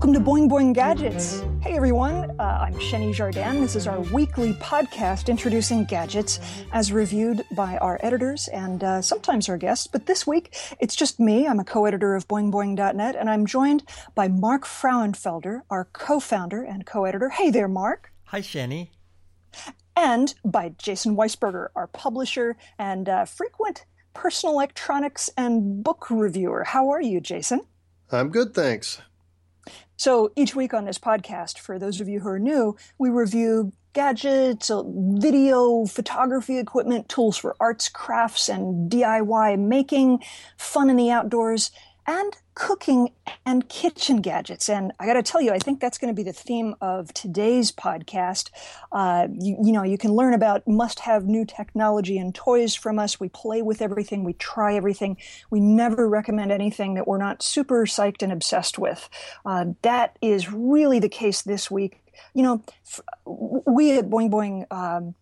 Welcome to Boing Boing Gadgets. Hey everyone, uh, I'm Xeni Jardin. This is our weekly podcast introducing gadgets as reviewed by our editors and uh, sometimes our guests. But this week, it's just me. I'm a co editor of boingboing.net, and I'm joined by Mark Frauenfelder, our co founder and co editor. Hey there, Mark. Hi, Xeni. And by Jason Weisberger, our publisher and uh, frequent personal electronics and book reviewer. How are you, Jason? I'm good, thanks. So each week on this podcast, for those of you who are new, we review gadgets, uh, video, photography equipment, tools for arts, crafts, and DIY making, fun in the outdoors, and cooking and kitchen gadgets. And I got to tell you, I think that's going to be the theme of today's podcast. Uh, you, you, know, you can learn about must have new technology and toys from us. We play with everything, we try everything. We never recommend anything that we're not super psyched and obsessed with. Uh, that is really the case this week. You know, we at Boing Boing. Um,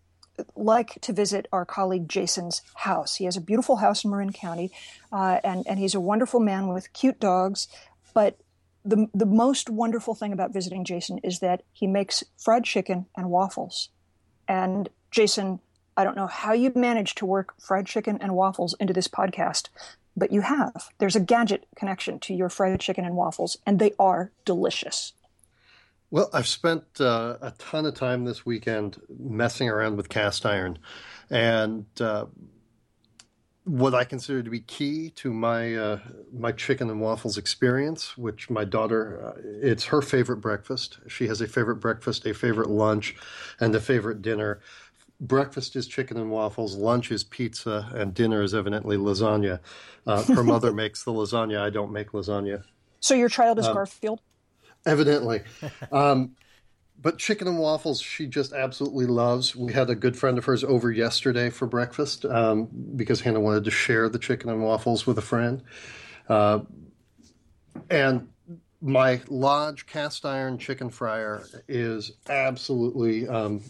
like to visit our colleague Jason's house. He has a beautiful house in Marin County, uh, and and he's a wonderful man with cute dogs. But the the most wonderful thing about visiting Jason is that he makes fried chicken and waffles. And Jason, I don't know how you managed to work fried chicken and waffles into this podcast, but you have. There's a gadget connection to your fried chicken and waffles, and they are delicious. Well, I've spent uh, a ton of time this weekend messing around with cast iron, and uh, what I consider to be key to my uh, my chicken and waffles experience, which my daughter, uh, it's her favorite breakfast. She has a favorite breakfast, a favorite lunch, and a favorite dinner. Breakfast is chicken and waffles, lunch is pizza, and dinner is evidently lasagna. Uh, her mother makes the lasagna. I don't make lasagna. So your child is um, Garfield evidently. Um, but chicken and waffles, she just absolutely loves. We had a good friend of hers over yesterday for breakfast um, because Hannah wanted to share the chicken and waffles with a friend. Uh, and my Lodge cast iron chicken fryer is absolutely um,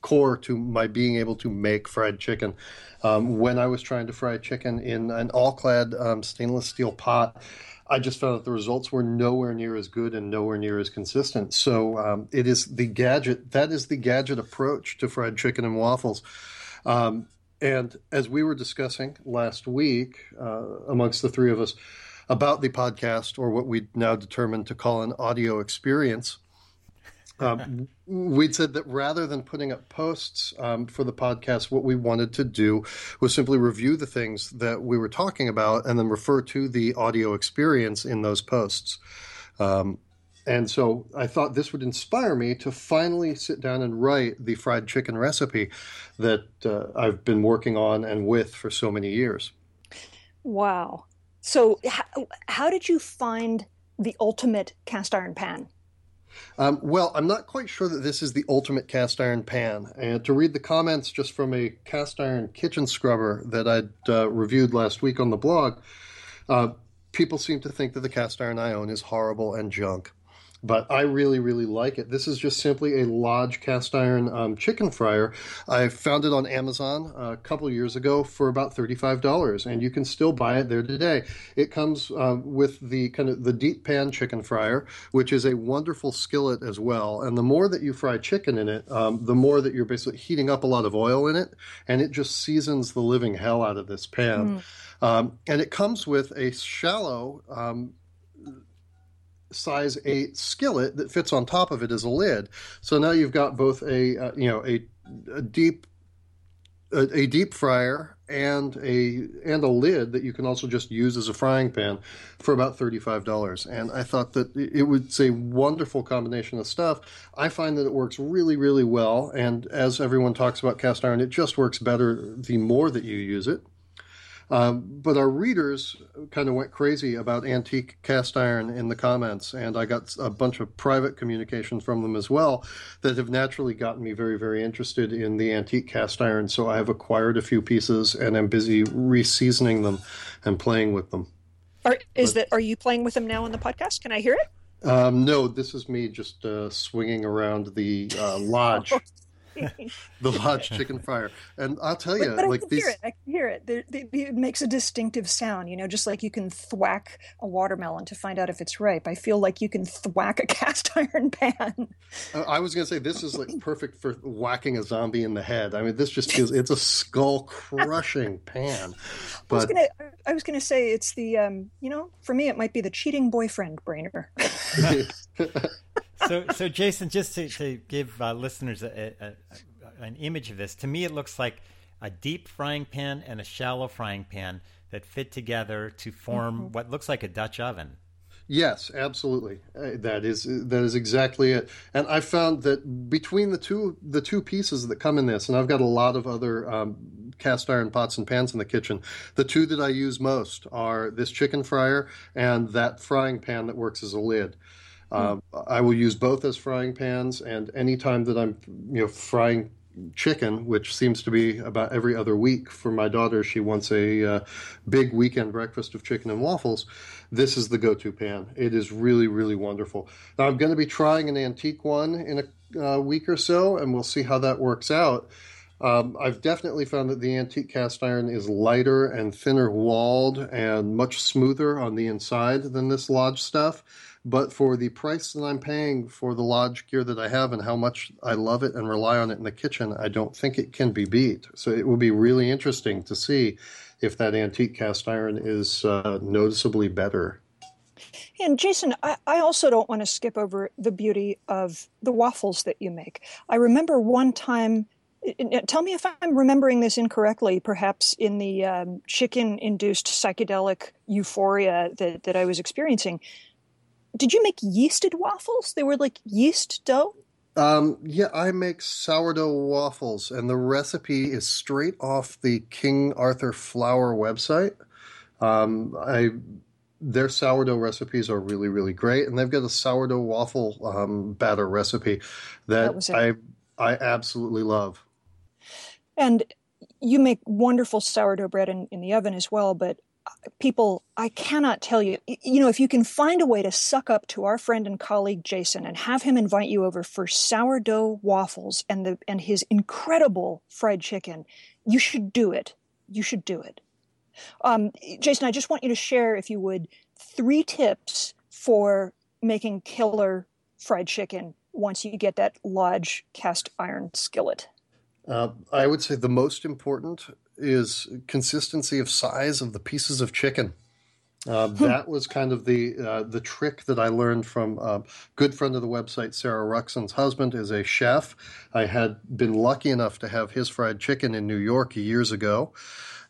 core to my being able to make fried chicken. Um, when I was trying to fry chicken in an all clad um, stainless steel pot, I just found that the results were nowhere near as good and nowhere near as consistent. So um, it is the gadget that is the gadget approach to fried chicken and waffles. Um, and as we were discussing last week uh, amongst the three of us about the podcast, or what we now determined to call an audio experience, um, we'd said that rather than putting up posts um, for the podcast, what we wanted to do was simply review the things that we were talking about and then refer to the audio experience in those posts. Um, and so I thought this would inspire me to finally sit down and write the fried chicken recipe that uh, I've been working on and with for so many years. Wow. So, how, how did you find the ultimate cast iron pan? Um, well, I'm not quite sure that this is the ultimate cast iron pan. And to read the comments just from a cast iron kitchen scrubber that I'd uh, reviewed last week on the blog, uh, people seem to think that the cast iron I own is horrible and junk but I really, really like it. This is just simply a Lodge cast iron um, chicken fryer. I found it on Amazon a couple years ago for about thirty-five dollars, and you can still buy it there today. It comes uh, with the kind of the deep pan chicken fryer, which is a wonderful skillet as well. And the more that you fry chicken in it, um, the more that you're basically heating up a lot of oil in it, and it just seasons the living hell out of this pan. Mm. Um, and it comes with a shallow um, size 8 skillet that fits on top of it as a lid. So now you've got both a uh, you know a, a deep a, a, deep fryer and a and a lid that you can also just use as a frying pan for about $35 and i thought that it was a wonderful combination of stuff. I find that it works really really well. And as everyone talks about cast iron it just works better the more that you use it um, but our readers kind of went crazy about antique cast iron in the comments, and I got a bunch of private communications from them as well that have naturally gotten me very, very interested in the antique cast iron. So I have acquired a few pieces and I'm busy reseasoning them and playing with them. Are, is but, that are you playing with them now on the podcast? Can I hear it? Um, no, this is me just uh, swinging around the uh, lodge. the Lodge chicken fryer. And I'll tell you, but, but like I can these. hear it. I can hear it. There, it makes a distinctive sound. You know, just like you can thwack a watermelon to find out if it's ripe. I feel like you can thwack a cast iron pan. I was going to say this is like perfect for whacking a zombie in the head. I mean, this just feels it's a skull crushing pan. But I was was gonna say it's the, um, you know, for me it might be the cheating boyfriend brainer. so, so Jason, just to, to give uh, listeners a, a, a, an image of this, to me it looks like a deep frying pan and a shallow frying pan that fit together to form mm-hmm. what looks like a Dutch oven. Yes, absolutely. Uh, that is that is exactly it. And I found that between the two the two pieces that come in this, and I've got a lot of other um, cast iron pots and pans in the kitchen. The two that I use most are this chicken fryer and that frying pan that works as a lid. Uh, I will use both as frying pans, and anytime that I'm you know frying chicken, which seems to be about every other week for my daughter, she wants a uh, big weekend breakfast of chicken and waffles. This is the go-to pan. It is really really wonderful. Now I'm going to be trying an antique one in a uh, week or so, and we'll see how that works out. Um, I've definitely found that the antique cast iron is lighter and thinner walled and much smoother on the inside than this Lodge stuff. But for the price that I'm paying for the Lodge gear that I have and how much I love it and rely on it in the kitchen, I don't think it can be beat. So it will be really interesting to see if that antique cast iron is uh, noticeably better. And Jason, I, I, also don't want to skip over the beauty of the waffles that you make. I remember one time, tell me if I'm remembering this incorrectly, perhaps in the um, chicken induced psychedelic euphoria that, that I was experiencing did you make yeasted waffles? They were like yeast dough? Um, yeah, I make sourdough waffles, and the recipe is straight off the King Arthur Flour website. Um, I their sourdough recipes are really really great, and they've got a sourdough waffle um, batter recipe that, that I I absolutely love. And you make wonderful sourdough bread in, in the oven as well, but people, I cannot tell you, you know, if you can find a way to suck up to our friend and colleague Jason and have him invite you over for sourdough waffles and the and his incredible fried chicken, you should do it. You should do it. Um, Jason, I just want you to share, if you would, three tips for making killer fried chicken once you get that Lodge cast iron skillet. Uh, I would say the most important is consistency of size of the pieces of chicken. Uh, that was kind of the uh, the trick that I learned from a good friend of the website, Sarah Ruxin's husband is a chef. I had been lucky enough to have his fried chicken in New York years ago,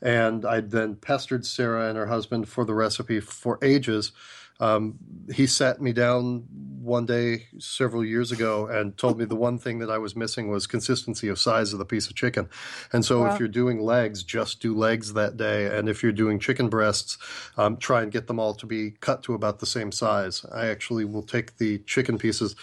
and I then pestered Sarah and her husband for the recipe for ages. Um, he sat me down one day several years ago and told me the one thing that I was missing was consistency of size of the piece of chicken. And so wow. if you're doing legs, just do legs that day. And if you're doing chicken breasts, um, try and get them all to be cut to about the same size. I actually will take the chicken pieces.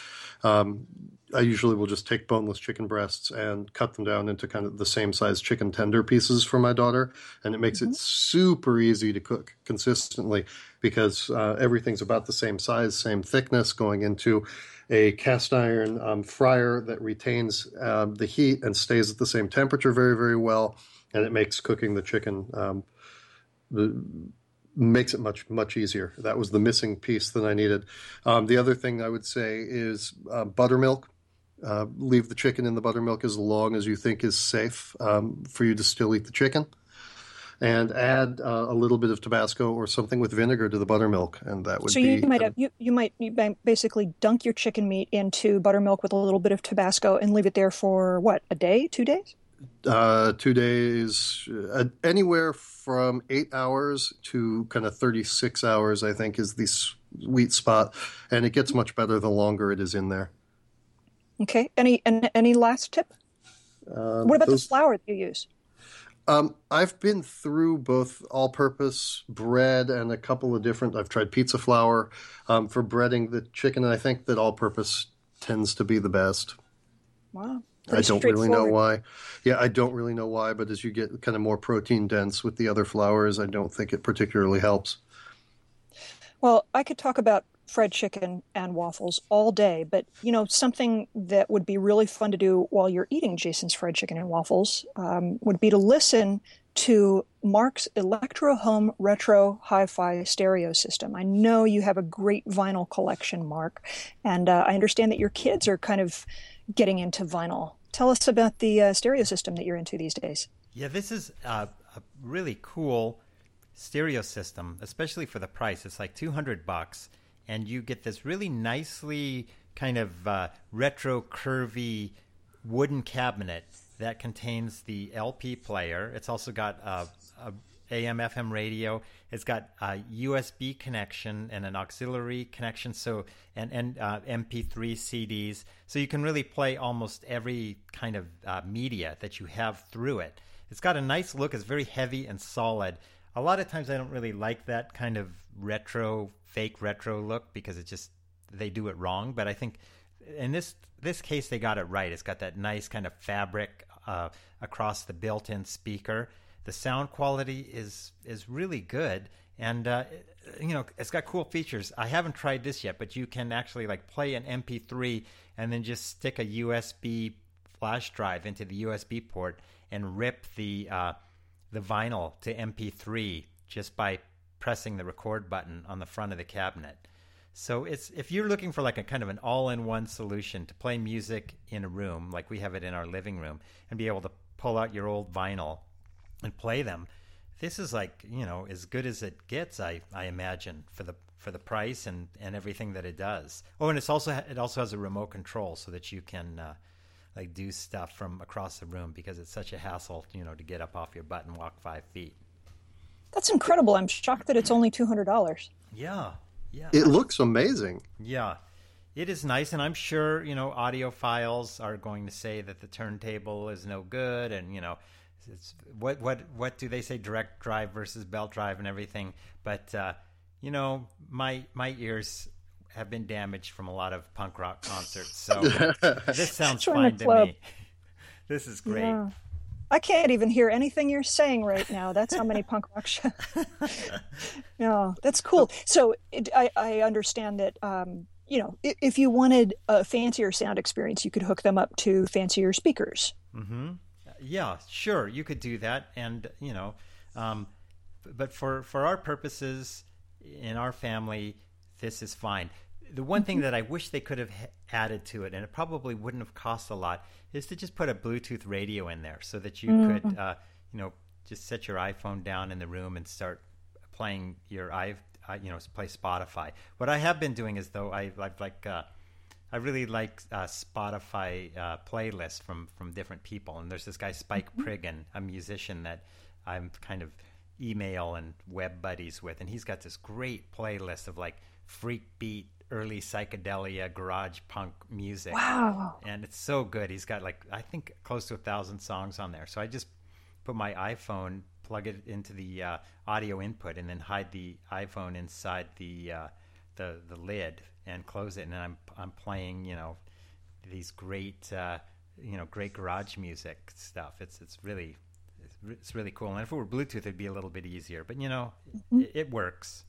Um, I usually will just take boneless chicken breasts and cut them down into kind of the same size chicken tender pieces for my daughter, and it makes mm-hmm. it super easy to cook consistently because uh, everything's about the same size, same thickness, going into a cast iron um, fryer that retains uh, the heat and stays at the same temperature very, very well, and it makes cooking the chicken. Um, the, makes it much much easier. That was the missing piece that I needed. Um, the other thing I would say is uh, buttermilk. Uh, leave the chicken in the buttermilk as long as you think is safe um, for you to still eat the chicken. And add uh, a little bit of Tabasco or something with vinegar to the buttermilk, and that would so be. So you might have, you, you might you basically dunk your chicken meat into buttermilk with a little bit of Tabasco and leave it there for what a day, two days. Uh, two days, uh, anywhere from eight hours to kind of 36 hours, I think, is the sweet spot. And it gets much better the longer it is in there. Okay. Any any last tip? Uh, what about those, the flour that you use? Um, I've been through both all-purpose bread and a couple of different. I've tried pizza flour um, for breading the chicken, and I think that all-purpose tends to be the best. Wow. I don't really know why. Yeah, I don't really know why, but as you get kind of more protein dense with the other flours, I don't think it particularly helps. Well, I could talk about fried chicken and waffles all day, but you know something that would be really fun to do while you're eating Jason's fried chicken and waffles um, would be to listen to Mark's Electrohome Retro Hi-Fi stereo system. I know you have a great vinyl collection, Mark, and uh, I understand that your kids are kind of getting into vinyl. Tell us about the uh, stereo system that you're into these days. Yeah, this is uh, a really cool stereo system, especially for the price. It's like 200 bucks, and you get this really nicely kind of uh, retro, curvy wooden cabinet that contains the LP player. It's also got a, a AM FM radio. It's got a USB connection and an auxiliary connection. So and and uh, MP3 CDs. So you can really play almost every kind of uh, media that you have through it. It's got a nice look. It's very heavy and solid. A lot of times I don't really like that kind of retro, fake retro look because it just they do it wrong. But I think in this this case they got it right. It's got that nice kind of fabric uh, across the built-in speaker. The sound quality is is really good, and uh, you know it's got cool features. I haven't tried this yet, but you can actually like play an MP3 and then just stick a USB flash drive into the USB port and rip the uh, the vinyl to MP3 just by pressing the record button on the front of the cabinet. So it's if you're looking for like a kind of an all-in-one solution to play music in a room like we have it in our living room and be able to pull out your old vinyl and play them, this is like you know as good as it gets. I I imagine for the for the price and and everything that it does. Oh, and it's also it also has a remote control so that you can. Uh, like do stuff from across the room because it's such a hassle, you know, to get up off your butt and walk five feet. That's incredible. I'm shocked that it's only two hundred dollars. Yeah, yeah. It looks amazing. Yeah. It is nice, and I'm sure you know audiophiles are going to say that the turntable is no good, and you know, it's, what what what do they say? Direct drive versus belt drive and everything. But uh, you know, my my ears have been damaged from a lot of punk rock concerts, so this sounds fine to me. This is great. Yeah. I can't even hear anything you're saying right now. That's how many punk rock shows. no, that's cool. So it, I, I understand that, um, you know, if, if, you wanted a fancier sound experience, you could hook them up to fancier speakers. Mm-hmm. Yeah, sure, you could do that, and you know, um, but for for our purposes in our family, this is fine. The one thing mm-hmm. that I wish they could have added to it, and it probably wouldn't have cost a lot, is to just put a Bluetooth radio in there so that you mm-hmm. could, uh, you know, just set your iPhone down in the room and start playing your i, uh, you know, play Spotify. What I have been doing is though I I've like. Uh, I really like uh, Spotify uh, playlists from from different people, and there's this guy Spike mm-hmm. Priggen, a musician that I'm kind of email and web buddies with, and he's got this great playlist of like freak beat early psychedelia garage punk music. Wow. And it's so good. He's got like I think close to a thousand songs on there. So I just put my iPhone, plug it into the uh, audio input, and then hide the iPhone inside the uh, the the lid and close it. And I'm I'm playing you know these great uh, you know great garage music stuff. It's it's really it's really cool. And if it were Bluetooth, it'd be a little bit easier. But you know, mm-hmm. it, it, works.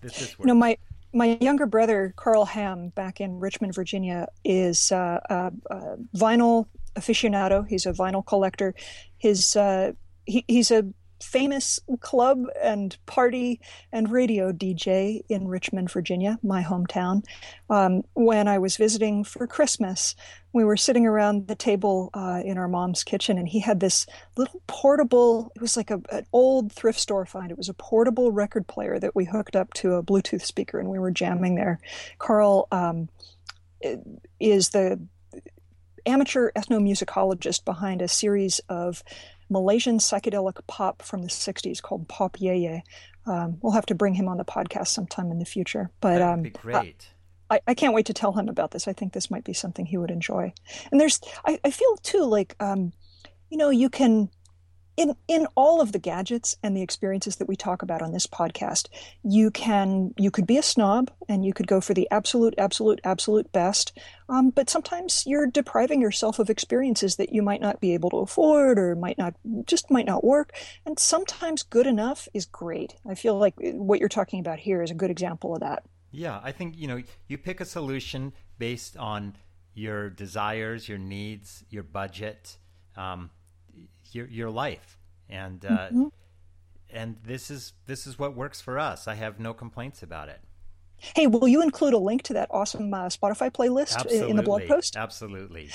This just works. No, my my younger brother Carl Ham back in Richmond, Virginia, is uh, a, a, vinyl aficionado. He's a vinyl collector. His uh, he, he's a famous club and party and radio DJ in Richmond, Virginia, my hometown. Um, when I was visiting for Christmas, we were sitting around the table uh, in our mom's kitchen, and he had this little portable. It was like a, an old thrift store find. It was a portable record player that we hooked up to a Bluetooth speaker, and we were jamming there. Carl um, is the amateur ethnomusicologist behind a series of Malaysian psychedelic pop from the 60s called Pop Yeye. Um, we'll have to bring him on the podcast sometime in the future. But um, be great. I, I, can't wait to tell him about this. I think this might be something he would enjoy. And there's, I, I feel too like, um, you know, you can in in all of the gadgets and the experiences that we talk about on this podcast you can you could be a snob and you could go for the absolute absolute absolute best. Um, but sometimes you're depriving yourself of experiences that you might not be able to afford or might not just might not work. And sometimes good enough is great. I feel like what you're talking about here is a good example of that. Yeah, I think you know you pick a solution based on your desires, your needs, your budget, um, your your life, and uh, mm-hmm. and this is this is what works for us. I have no complaints about it. Hey, will you include a link to that awesome uh, Spotify playlist Absolutely. in the blog post? Absolutely.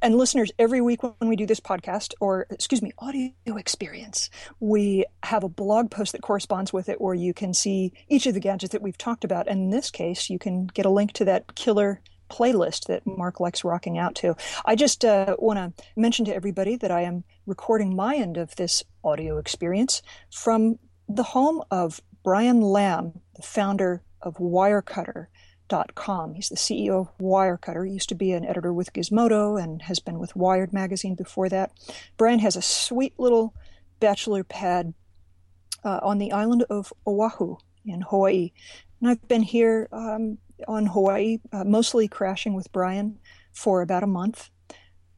And listeners, every week when we do this podcast, or excuse me, audio experience, we have a blog post that corresponds with it where you can see each of the gadgets that we've talked about. And in this case, you can get a link to that killer playlist that Mark likes rocking out to. I just uh, want to mention to everybody that I am recording my end of this audio experience from the home of Brian Lam, the founder of Wirecutter.com. He's the CEO of Wirecutter. He used to be an editor with Gizmodo and has been with Wired magazine before that. Brian has a sweet little bachelor pad uh, on the island of Oahu in Hawaii. And I've been here um, on Hawaii, uh, mostly crashing with Brian for about a month.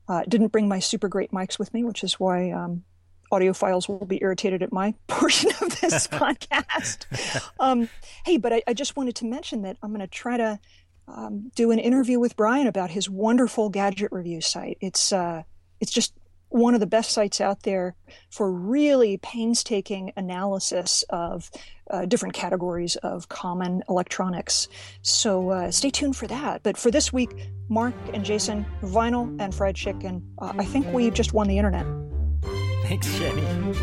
Uh, didn't bring my super great mics with me, which is why um, audiophiles will be irritated at my portion of this podcast. Um, hey, but I, I, just wanted to mention that I'm going to try to um, do an interview with Brian about his wonderful gadget review site. It's uh, it's just one of the best sites out there for really painstaking analysis of uh, different categories of common electronics. So uh, stay tuned for that. But for this week, Mark and Jason, vinyl and fried chicken. Uh, I think we just won the internet. Thanks, Xeni.